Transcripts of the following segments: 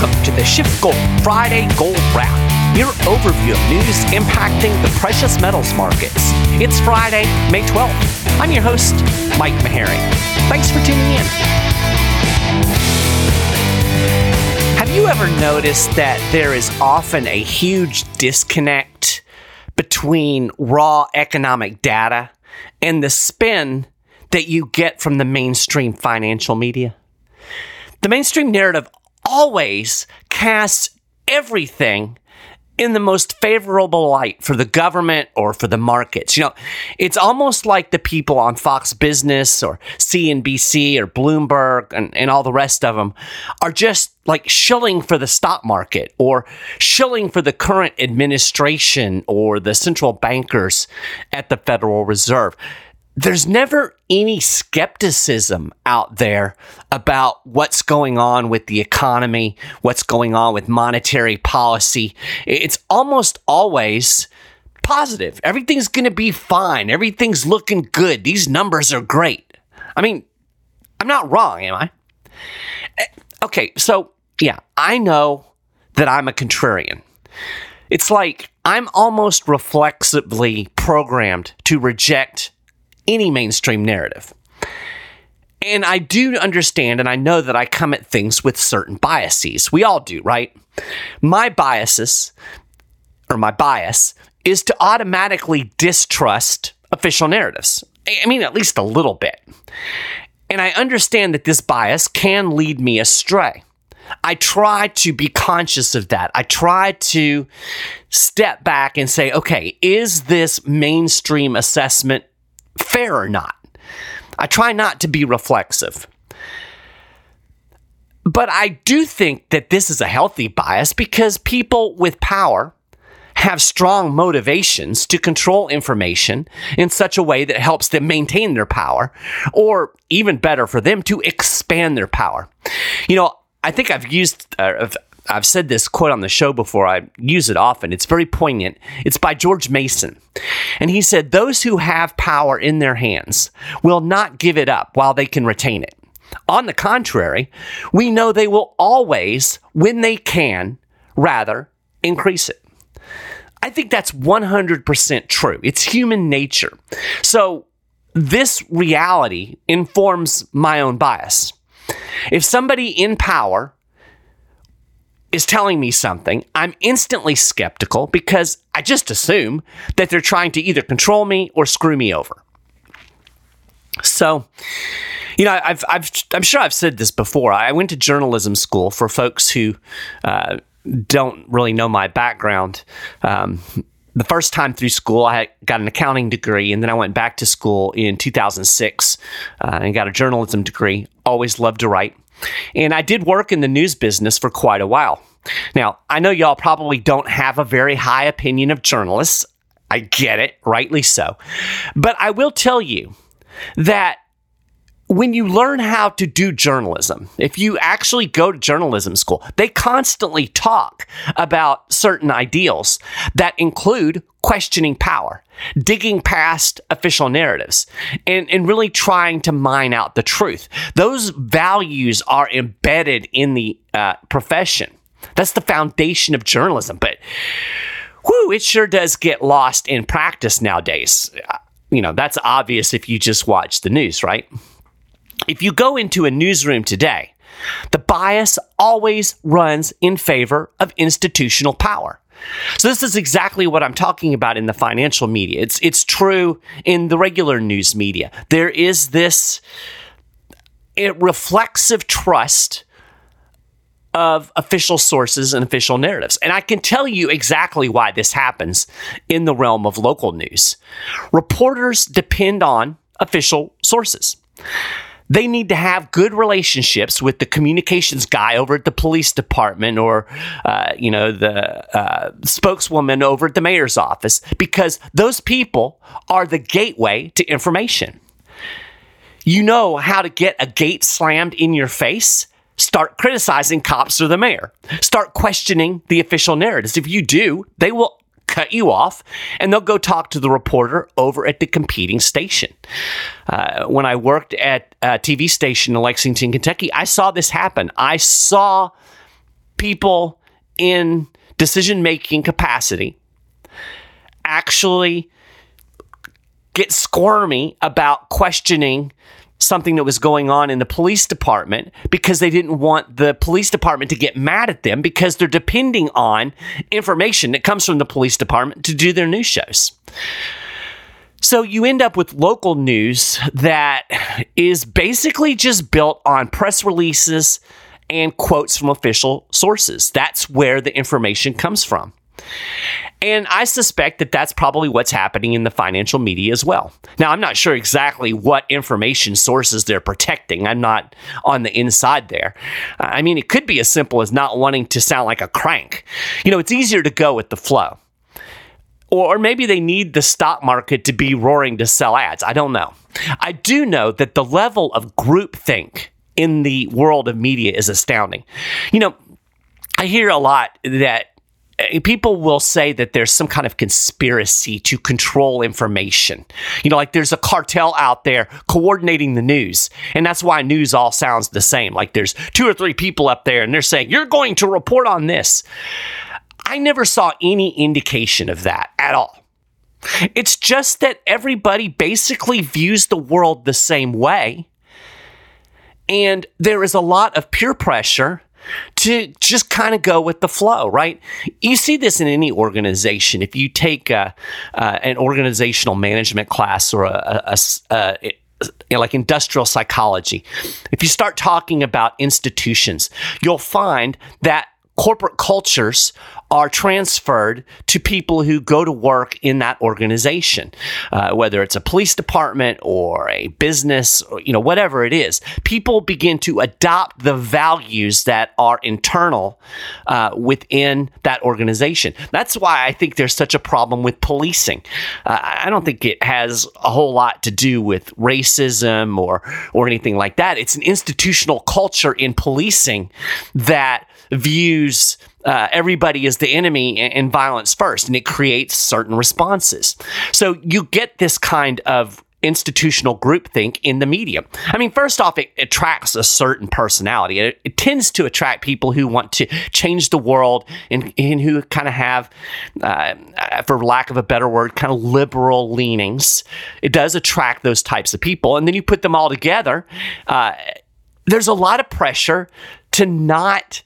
Welcome to the SchiffGold Friday Gold Wrap, your overview of news impacting the precious metals markets. It's Friday, May 12th. I'm your host, Mike Maharrey. Thanks for tuning in. Have you ever noticed that there is often a huge disconnect between raw economic data and the spin that you get from the mainstream financial media? The mainstream narrative always casts everything in the most favorable light for the government or for the markets. You know, it's almost like the people on Fox Business or CNBC or Bloomberg and, and all the rest of them are just like shilling for the stock market or shilling for the current administration or the central bankers at the Federal Reserve there's never any skepticism out there about what's going on with the economy, what's going on with monetary policy. It's almost always positive. Everything's going to be fine. Everything's looking good. These numbers are great. I mean, I'm not wrong, am I? Eh, okay, so yeah, I know that I'm a contrarian. It's like I'm almost reflexively programmed to reject any mainstream narrative. And I do understand and I know that I come at things with certain biases. We all do, right? My biases, or my bias, is to automatically distrust official narratives. I mean, at least a little bit. And I understand that this bias can lead me astray. I try to be conscious of that. I try to step back and say, okay, is this mainstream assessment fair or not. I try not to be reflexive. But I do think that this is a healthy bias because people with power have strong motivations to control information in such a way that helps them maintain their power, or even better for them to expand their power. You know, I think I've used, uh, I've said this quote on the show before. I use it often. It's very poignant. It's by George Mason. And he said, Those who have power in their hands will not give it up while they can retain it. On the contrary, we know they will always, when they can, rather increase it. I think that's 100% true. It's human nature. So, this reality informs my own bias. If somebody in power is telling me something, I'm instantly skeptical because I just assume that they're trying to either control me or screw me over. So, you know, I've, I've, I'm sure I've said this before. I went to journalism school for folks who uh, don't really know my background. Um, the first time through school, I got an accounting degree, and then I went back to school in 2006 uh, and got a journalism degree. Always loved to write. And I did work in the news business for quite a while. Now, I know y'all probably don't have a very high opinion of journalists. I get it, rightly so. But I will tell you that when you learn how to do journalism, if you actually go to journalism school, they constantly talk about certain ideals that include questioning power, digging past official narratives, and, and really trying to mine out the truth. Those values are embedded in the uh, profession. That's the foundation of journalism. But whoo, it sure does get lost in practice nowadays. You know, that's obvious if you just watch the news, right? If you go into a newsroom today, the bias always runs in favor of institutional power. So this is exactly what I'm talking about in the financial media. It's it's true in the regular news media. There is this reflexive trust of official sources and official narratives. And I can tell you exactly why this happens in the realm of local news. Reporters depend on official sources. They need to have good relationships with the communications guy over at the police department or, uh, you know, the uh, spokeswoman over at the mayor's office because those people are the gateway to information. You know how to get a gate slammed in your face start criticizing cops or the mayor. Start questioning the official narratives. If you do, they will cut you off and they'll go talk to the reporter over at the competing station. Uh, when I worked at a TV station in Lexington, Kentucky, I saw this happen. I saw people in decision making capacity actually get squirmy about questioning something that was going on in the police department because they didn't want the police department to get mad at them because they're depending on information that comes from the police department to do their news shows. So you end up with local news that is basically just built on press releases and quotes from official sources. That's where the information comes from. And I suspect that that's probably what's happening in the financial media as well. Now, I'm not sure exactly what information sources they're protecting. I'm not on the inside there. I mean, it could be as simple as not wanting to sound like a crank. You know, it's easier to go with the flow. Or, maybe they need the stock market to be roaring to sell ads. I don't know. I do know that the level of groupthink in the world of media is astounding. You know, I hear a lot that Eh, people will say that there's some kind of conspiracy to control information. You know, like there's a cartel out there coordinating the news. And that's why news all sounds the same. Like there's two or three people up there and they're saying, you're going to report on this. I never saw any indication of that at all. It's just that everybody basically views the world the same way. And there is a lot of peer pressure to just kind of go with the flow, right? You see this in any organization. If you take a, uh, an organizational management class or a, a, a you know, like industrial psychology, if you start talking about institutions, you'll find that corporate cultures are transferred to people who go to work in that organization, uh, whether it's a police department or a business, or, you know, whatever it is. People begin to adopt the values that are internal uh, within that organization. That's why I think there's such a problem with policing. Uh, I don't think it has a whole lot to do with racism or or anything like that. It's an institutional culture in policing that views uh, everybody is the enemy and violence first, and it creates certain responses. So you get this kind of institutional groupthink in the media. I mean, first off, it attracts a certain personality. It, it tends to attract people who want to change the world and, and who kind of have, uh, for lack of a better word, kind of liberal leanings. It does attract those types of people. And then you put them all together. Uh, there's a lot of pressure to not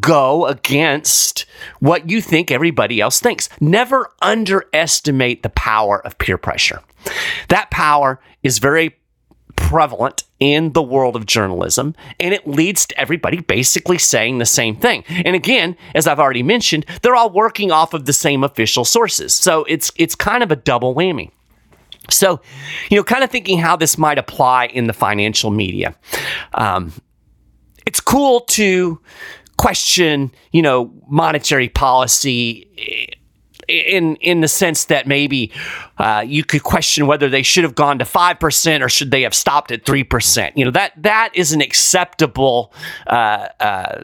go against what you think everybody else thinks. Never underestimate the power of peer pressure. That power is very prevalent in the world of journalism, and it leads to everybody basically saying the same thing. And again, as I've already mentioned, they're all working off of the same official sources. So it's it's kind of a double whammy. So, you know, kind of thinking how this might apply in the financial media. Um, it's cool to question, you know, monetary policy in in the sense that maybe uh, you could question whether they should have gone to five percent or should they have stopped at three percent. You know that that is an acceptable. Uh, uh,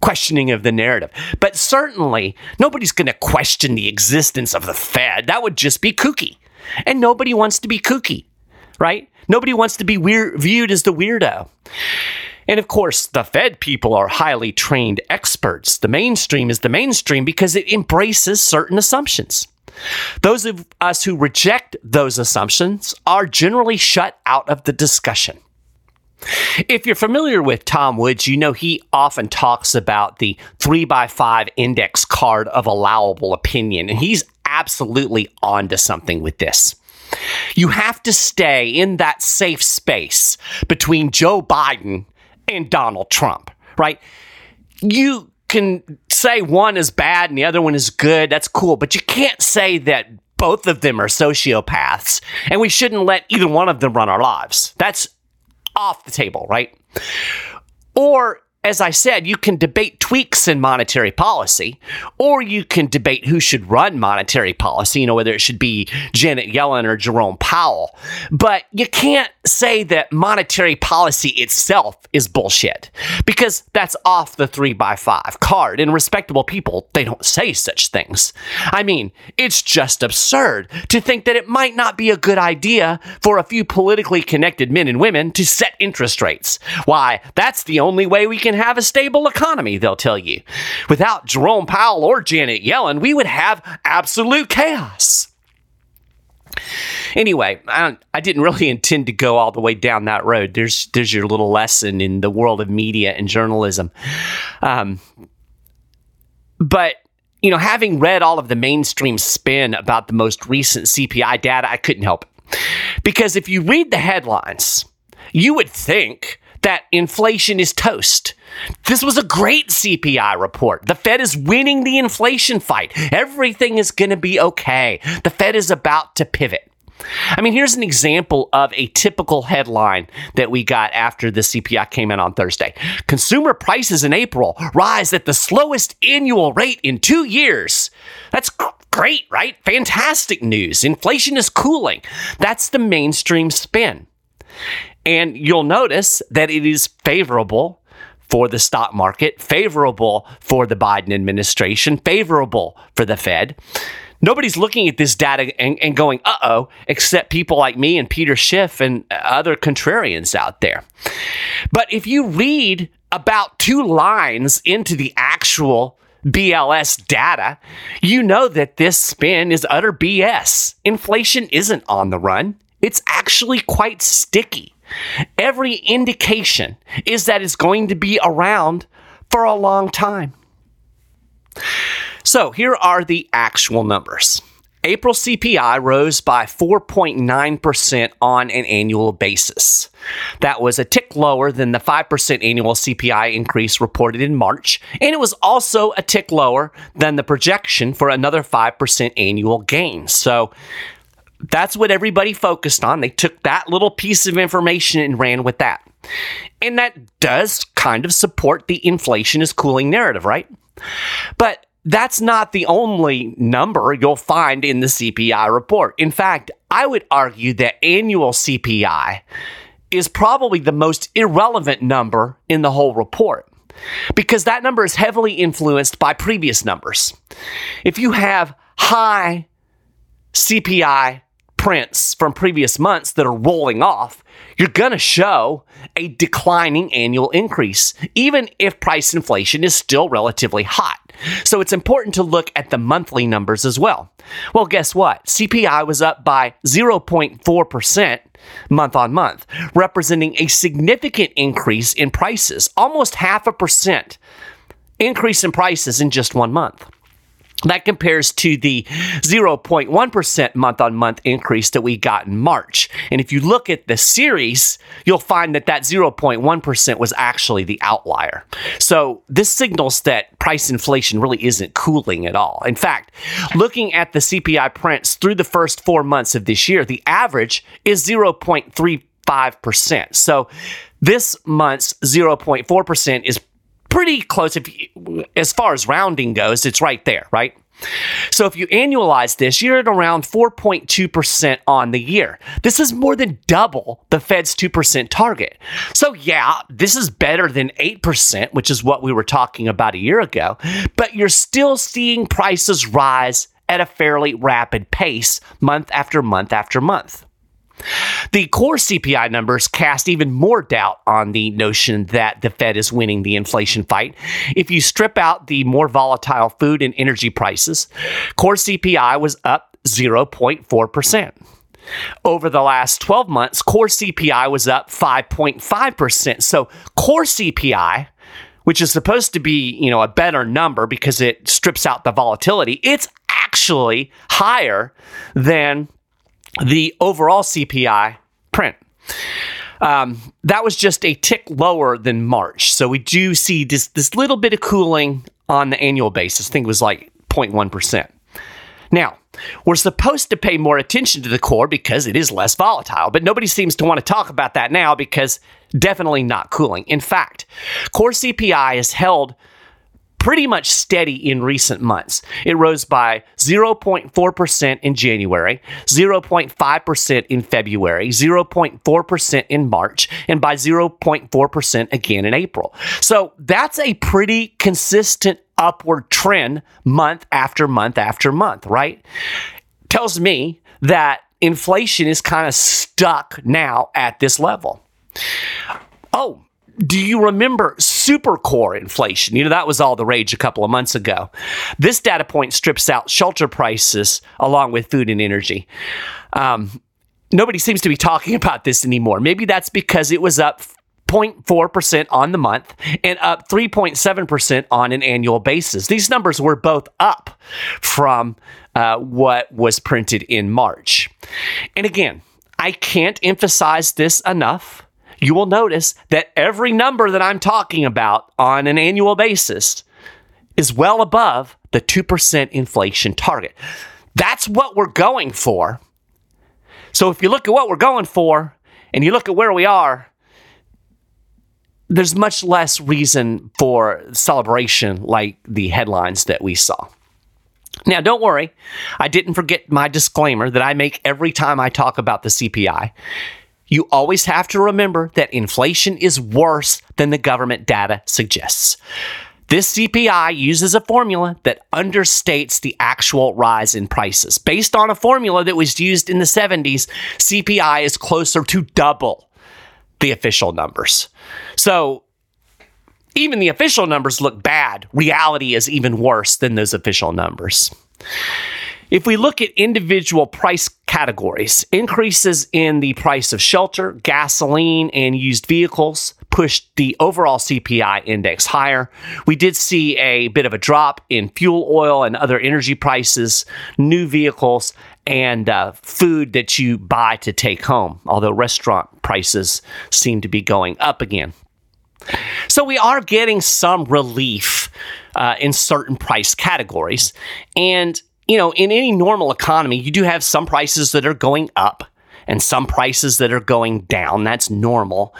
questioning of the narrative. But certainly, nobody's going to question the existence of the Fed. That would just be kooky. And nobody wants to be kooky, right? Nobody wants to be weird, viewed as the weirdo. And of course, the Fed people are highly trained experts. The mainstream is the mainstream because it embraces certain assumptions. Those of us who reject those assumptions are generally shut out of the discussion. If you're familiar with Tom Woods, you know he often talks about the 3 by 5 index card of allowable opinion, and he's absolutely onto something with this. You have to stay in that safe space between Joe Biden and Donald Trump, right? You can say one is bad and the other one is good. That's cool. But you can't say that both of them are sociopaths and we shouldn't let either one of them run our lives. That's off the table, right? Or as I said, you can debate tweaks in monetary policy, or you can debate who should run monetary policy, you know, whether it should be Janet Yellen or Jerome Powell. But you can't say that monetary policy itself is bullshit because that's off the three by five card. And respectable people, they don't say such things. I mean, it's just absurd to think that it might not be a good idea for a few politically connected men and women to set interest rates. Why, that's the only way we can can have a stable economy, they'll tell you. Without Jerome Powell or Janet Yellen, we would have absolute chaos. Anyway, I, I, didn't really intend to go all the way down that road. There's there's your little lesson in the world of media and journalism. Um, but you know, having read all of the mainstream spin about the most recent CPI data, I couldn't help it. Because if you read the headlines, you would think that inflation is toast. This was a great CPI report. The Fed is winning the inflation fight. Everything is going to be okay. The Fed is about to pivot. I mean, here's an example of a typical headline that we got after the CPI came in on Thursday. Consumer prices in April rise at the slowest annual rate in two years. That's great, right? Fantastic news. Inflation is cooling. That's the mainstream spin. And you'll notice that it is favorable for the stock market, favorable for the Biden administration, favorable for the Fed. Nobody's looking at this data and, and going, uh oh, except people like me and Peter Schiff and other contrarians out there. But if you read about two lines into the actual BLS data, you know that this spin is utter BS. Inflation isn't on the run, it's actually quite sticky. Every indication is that it's going to be around for a long time. So here are the actual numbers. April CPI rose by 4.9% on an annual basis. That was a tick lower than the 5% annual CPI increase reported in March, and it was also a tick lower than the projection for another 5% annual gain. So that's what everybody focused on. They took that little piece of information and ran with that. And that does kind of support the inflation is cooling narrative, right? But that's not the only number you'll find in the CPI report. In fact, I would argue that annual CPI is probably the most irrelevant number in the whole report because that number is heavily influenced by previous numbers. If you have high CPI prints from previous months that are rolling off, you're going to show a declining annual increase, even if price inflation is still relatively hot. So it's important to look at the monthly numbers as well. Well, guess what? CPI was up by 0.4% month on month, representing a significant increase in prices, almost half a percent increase in prices in just one month. That compares to the 0.1% month on month increase that we got in March. And if you look at the series, you'll find that that 0.1% was actually the outlier. So this signals that price inflation really isn't cooling at all. In fact, looking at the CPI prints through the first four months of this year, the average is 0.35%. So this month's 0.4% is pretty close. If you, as far as rounding goes, it's right there, right? So if you annualize this, you're at around 4.2% on the year. This is more than double the Fed's 2% target. So yeah, this is better than 8%, which is what we were talking about a year ago, but you're still seeing prices rise at a fairly rapid pace month after month after month. The core CPI numbers cast even more doubt on the notion that the Fed is winning the inflation fight. If you strip out the more volatile food and energy prices, core CPI was up 0.4%. Over the last 12 months, core CPI was up 5.5%. So core CPI which is supposed to be, you know, a better number because it strips out the volatility, it's actually higher than the overall CPI print. Um, that was just a tick lower than March. So we do see this, this little bit of cooling on the annual basis. I think it was like 0.1%. Now, we're supposed to pay more attention to the core because it is less volatile, but nobody seems to want to talk about that now because definitely not cooling. In fact, core CPI is held pretty much steady in recent months. It rose by 0.4% in January, 0.5% in February, 0.4% in March, and by 0.4% again in April. So that's a pretty consistent upward trend month after month after month, right? Tells me that inflation is kind of stuck now at this level. Oh, do you remember super core inflation. You know, that was all the rage a couple of months ago. This data point strips out shelter prices along with food and energy. Um, nobody seems to be talking about this anymore. Maybe that's because it was up 0.4% on the month and up 3.7% on an annual basis. These numbers were both up from uh, what was printed in March. And again, I can't emphasize this enough. You will notice that every number that I'm talking about on an annual basis is well above the 2% inflation target. That's what we're going for. So if you look at what we're going for and you look at where we are, there's much less reason for celebration like the headlines that we saw. Now, don't worry, I didn't forget my disclaimer that I make every time I talk about the CPI. You always have to remember that inflation is worse than the government data suggests. This CPI uses a formula that understates the actual rise in prices. Based on a formula that was used in the 70s, CPI is closer to double the official numbers. So even the official numbers look bad. Reality is even worse than those official numbers. If we look at individual price categories, increases in the price of shelter, gasoline, and used vehicles pushed the overall CPI index higher. We did see a bit of a drop in fuel oil and other energy prices, new vehicles, and uh, food that you buy to take home, although restaurant prices seem to be going up again. So we are getting some relief uh, in certain price categories. And, you know, in any normal economy, you do have some prices that are going up and some prices that are going down. That's normal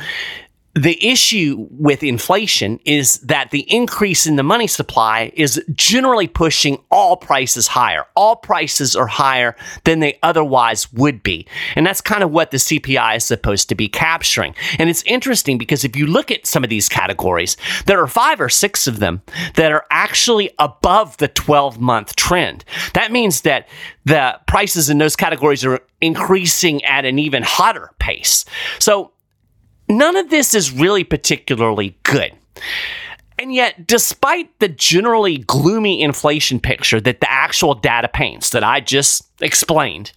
the issue with inflation is that the increase in the money supply is generally pushing all prices higher. All prices are higher than they otherwise would be. And that's kind of what the CPI is supposed to be capturing. And it's interesting because if you look at some of these categories, there are five or six of them that are actually above the 12 month trend. That means that the prices in those categories are increasing at an even hotter pace. So None of this is really particularly good. And yet, despite the generally gloomy inflation picture that the actual data paints that I just explained,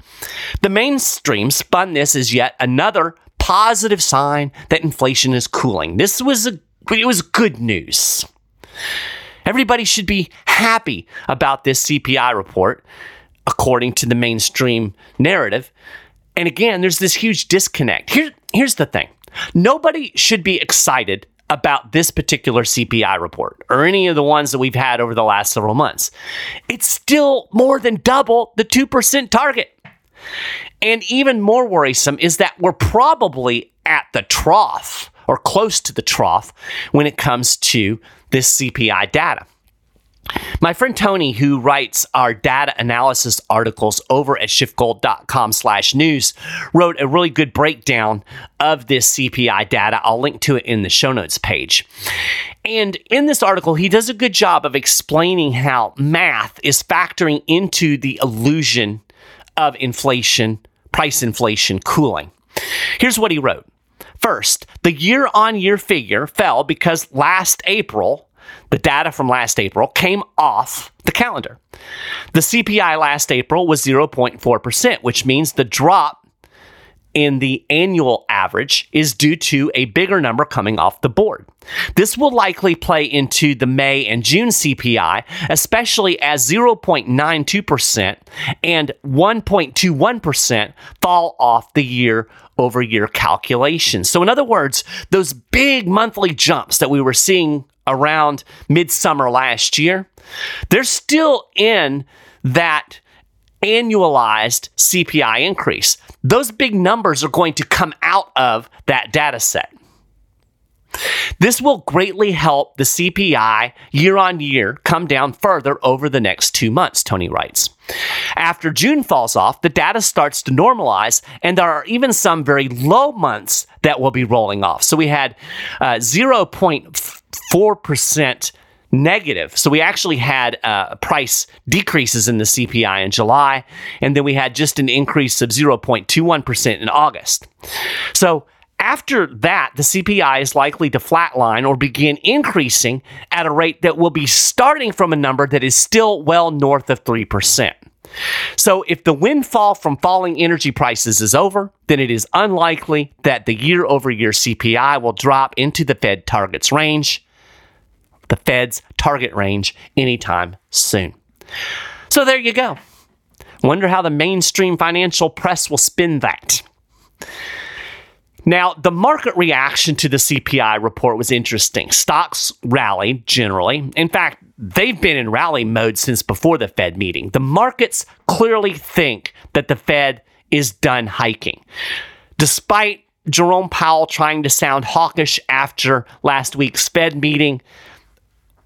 the mainstream spun this as yet another positive sign that inflation is cooling. This was a it was good news. Everybody should be happy about this CPI report, according to the mainstream narrative. And again, there's this huge disconnect. Here, here's the thing Nobody should be excited about this particular CPI report or any of the ones that we've had over the last several months. It's still more than double the 2% target. And even more worrisome is that we're probably at the trough or close to the trough when it comes to this CPI data. My friend Tony, who writes our data analysis articles over at schiffgold.com slash news, wrote a really good breakdown of this CPI data. I'll link to it in the show notes page. And in this article, he does a good job of explaining how math is factoring into the illusion of inflation, price inflation cooling. Here's what he wrote. First, the year on year figure fell because last April, the data from last April came off the calendar. The CPI last April was 0.4%, which means the drop in the annual average is due to a bigger number coming off the board. This will likely play into the May and June CPI, especially as 0.92% and 1.21% fall off the year over year calculations. So, in other words, those big monthly jumps that we were seeing around midsummer last year, they're still in that annualized CPI increase. Those big numbers are going to come out of that data set. This will greatly help the CPI year on year come down further over the next two months, Tony writes. After June falls off, the data starts to normalize, and there are even some very low months that will be rolling off. So we had uh, 0.4% negative. So we actually had uh, price decreases in the CPI in July, and then we had just an increase of 0.21% in August. So After that, the CPI is likely to flatline or begin increasing at a rate that will be starting from a number that is still well north of 3%. So, if the windfall from falling energy prices is over, then it is unlikely that the year over year CPI will drop into the Fed target's range, the Fed's target range, anytime soon. So, there you go. Wonder how the mainstream financial press will spin that. Now, the market reaction to the CPI report was interesting. Stocks rallied generally. In fact, they've been in rally mode since before the Fed meeting. The markets clearly think that the Fed is done hiking. Despite Jerome Powell trying to sound hawkish after last week's Fed meeting,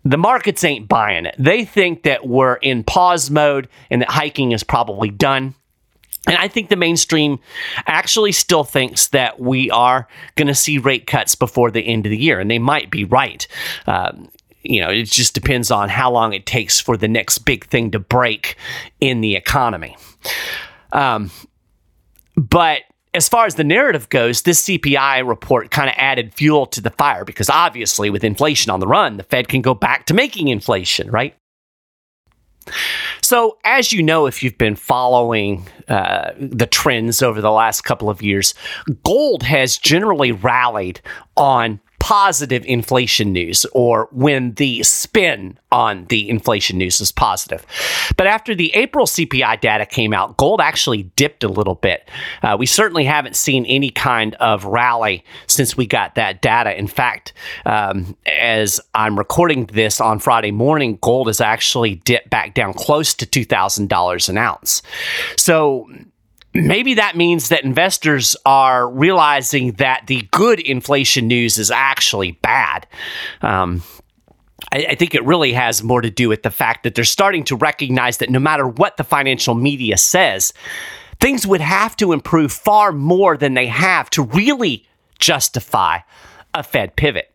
the markets ain't buying it. They think that we're in pause mode and that hiking is probably done. And I think the mainstream actually still thinks that we are going to see rate cuts before the end of the year, and they might be right. Um, you know, it just depends on how long it takes for the next big thing to break in the economy. Um, but as far as the narrative goes, this CPI report kind of added fuel to the fire because obviously, with inflation on the run, the Fed can go back to making inflation, right? So, as you know, if you've been following uh, the trends over the last couple of years, gold has generally rallied on positive inflation news or when the spin on the inflation news is positive. But after the April CPI data came out, gold actually dipped a little bit. Uh, we certainly haven't seen any kind of rally since we got that data. In fact, um, as I'm recording this on Friday morning, gold has actually dipped back down close to $2,000 an ounce. So, maybe that means that investors are realizing that the good inflation news is actually bad. Um, I, I, think it really has more to do with the fact that they're starting to recognize that no matter what the financial media says, things would have to improve far more than they have to really justify a Fed pivot.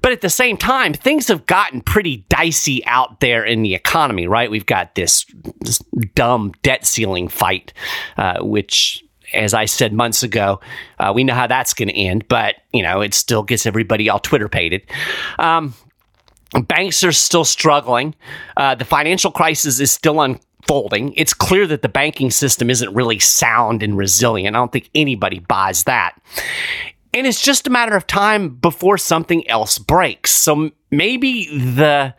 But at the same time, things have gotten pretty dicey out there in the economy, right? We've got this, this dumb debt ceiling fight, uh, which as I said months ago, uh, we know how that's going to end, but you know it still gets everybody all Twitter pated. Um, banks are still struggling. Uh, the financial crisis is still unfolding. It's clear that the banking system isn't really sound and resilient. I don't think anybody buys that. And it's just a matter of time before something else breaks. So maybe the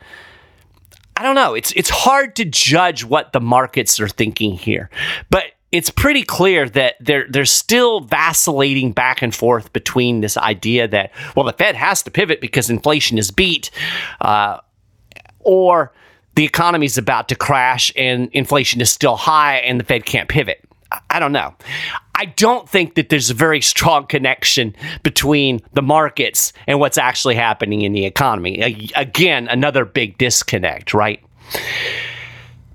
I don't know. It's it's hard to judge what the markets are thinking here. But it's pretty clear that they're they're still vacillating back and forth between this idea that well the Fed has to pivot because inflation is beat, uh, or the economy is about to crash and inflation is still high and the Fed can't pivot. I don't know. I don't think that there's a very strong connection between the markets and what's actually happening in the economy. Again, another big disconnect, right?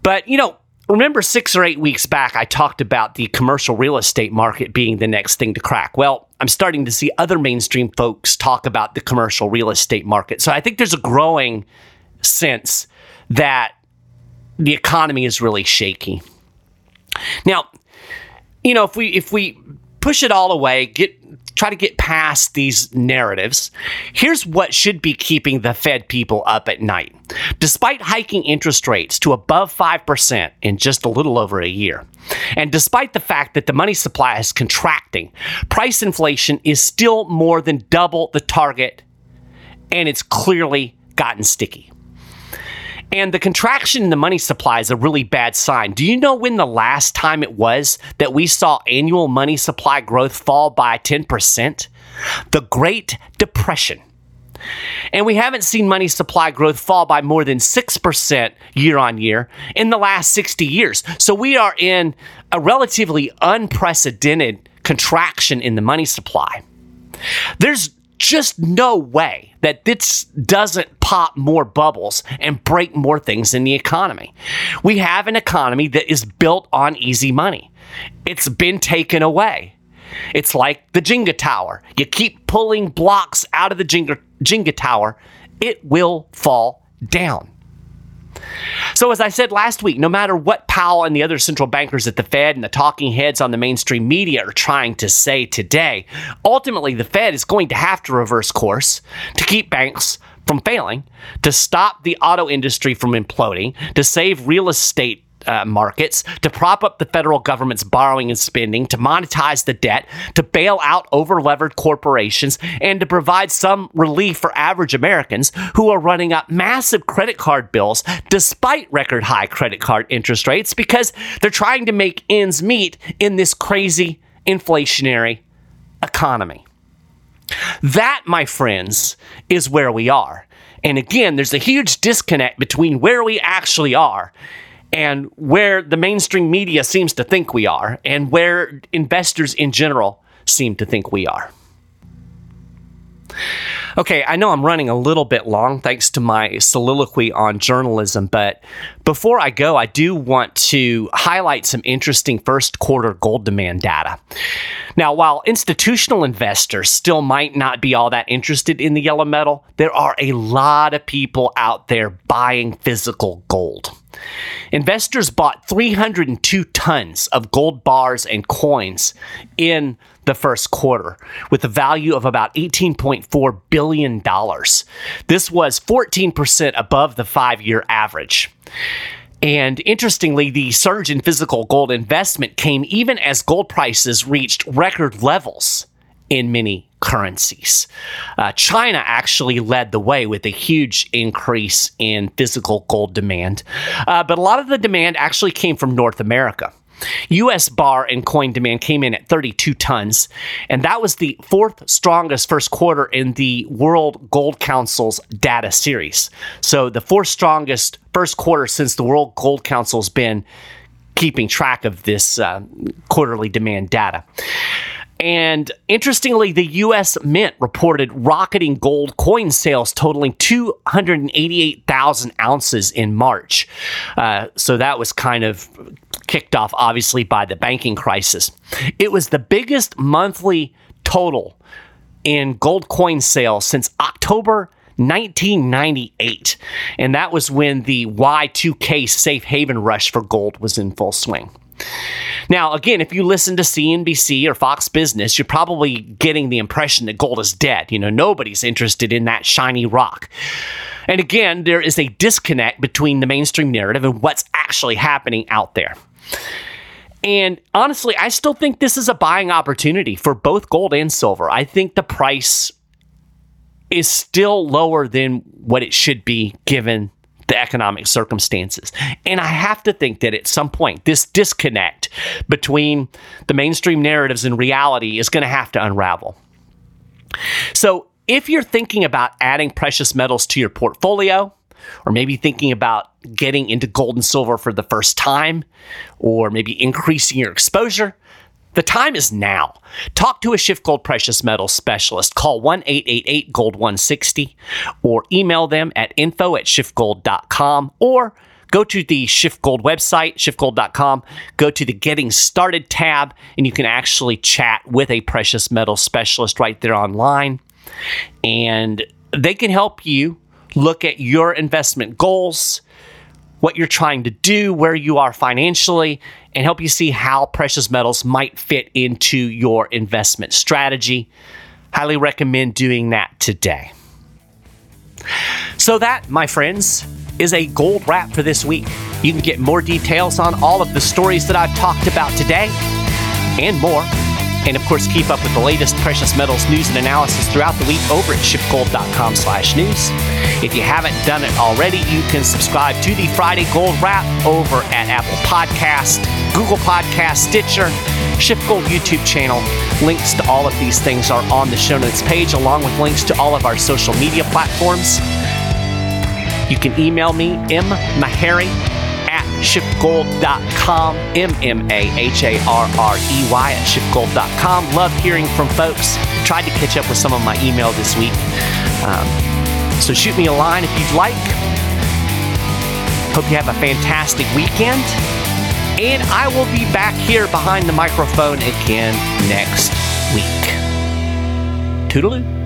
But, you know, remember six or eight weeks back, I talked about the commercial real estate market being the next thing to crack. Well, I'm starting to see other mainstream folks talk about the commercial real estate market. So I think there's a growing sense that the economy is really shaky. Now, you know, if we if we push it all away, get try to get past these narratives. Here's what should be keeping the Fed people up at night. Despite hiking interest rates to above 5% in just a little over a year, and despite the fact that the money supply is contracting, price inflation is still more than double the target, and it's clearly gotten sticky. And the contraction in the money supply is a really bad sign. Do you know when the last time it was that we saw annual money supply growth fall by 10%? The Great Depression. And we haven't seen money supply growth fall by more than 6% year on year in the last 60 years. So we are in a relatively unprecedented contraction in the money supply. There's just no way that this doesn't pop more bubbles and break more things in the economy. We have an economy that is built on easy money. It's been taken away. It's like the Jenga tower. You keep pulling blocks out of the Jenga, Jenga tower, it will fall down. So, as I said last week, no matter what Powell and the other central bankers at the Fed and the talking heads on the mainstream media are trying to say today, ultimately the Fed is going to have to reverse course to keep banks from failing, to stop the auto industry from imploding, to save real estate uh, markets, to prop up the federal government's borrowing and spending, to monetize the debt, to bail out overlevered corporations, and to provide some relief for average Americans who are running up massive credit card bills despite record high credit card interest rates because they're trying to make ends meet in this crazy inflationary economy. That, my friends, is where we are. And again, there's a huge disconnect between where we actually are and where the mainstream media seems to think we are and where investors in general seem to think we are. Okay, I know I'm running a little bit long thanks to my soliloquy on journalism, but before I go, I do want to highlight some interesting first quarter gold demand data. Now, while institutional investors still might not be all that interested in the yellow metal, there are a lot of people out there buying physical gold. Investors bought 302 tons of gold bars and coins in the first quarter with a value of about $18.4 billion. This was 14% above the five year average. And interestingly, the surge in physical gold investment came even as gold prices reached record levels in many currencies. Uh, China actually led the way with a huge increase in physical gold demand, uh, but a lot of the demand actually came from North America. US bar and coin demand came in at 32 tons, and that was the fourth strongest first quarter in the World Gold Council's data series. So, the fourth strongest first quarter since the World Gold Council's been keeping track of this uh, quarterly demand data. And interestingly, the US Mint reported rocketing gold coin sales totaling 288,000 ounces in March. Uh, so that was kind of kicked off, obviously, by the banking crisis. It was the biggest monthly total in gold coin sales since October 1998. And that was when the Y2K safe haven rush for gold was in full swing. Now, again, if you listen to CNBC or Fox Business, you're probably getting the impression that gold is dead. You know, nobody's interested in that shiny rock. And again, there is a disconnect between the mainstream narrative and what's actually happening out there. And honestly, I still think this is a buying opportunity for both gold and silver. I think the price is still lower than what it should be given the economic circumstances. And I have to think that at some point, this disconnect between the mainstream narratives and reality is going to have to unravel. So, if you're thinking about adding precious metals to your portfolio, or maybe thinking about getting into gold and silver for the first time, or maybe increasing your exposure, the time is now. Talk to a SchiffGold Precious Metals specialist. Call 1 888 Gold 160 or email them at info at schiffgold.com or go to the SchiffGold website, schiffgold.com, go to the Getting Started tab, and you can actually chat with a precious metal specialist right there online. And they can help you look at your investment goals, what you're trying to do, where you are financially, and help you see how precious metals might fit into your investment strategy. Highly recommend doing that today. So, that, my friends, is a gold wrap for this week. You can get more details on all of the stories that I've talked about today and more and of course, keep up with the latest precious metals news and analysis throughout the week over at schiffgold.com slash news. If you haven't done it already, you can subscribe to the Friday Gold Wrap over at Apple Podcast, Google Podcast, Stitcher, SchiffGold YouTube channel. Links to all of these things are on the show notes page, along with links to all of our social media platforms. You can email me, M. Maharrey schiffgold.com, M M A H A R R E Y at schiffgold.com. Love hearing from folks. Tried to catch up with some of my email this week. Um, so shoot me a line if you'd like. Hope you have a fantastic weekend. And I will be back here behind the microphone again next week. Toodaloo.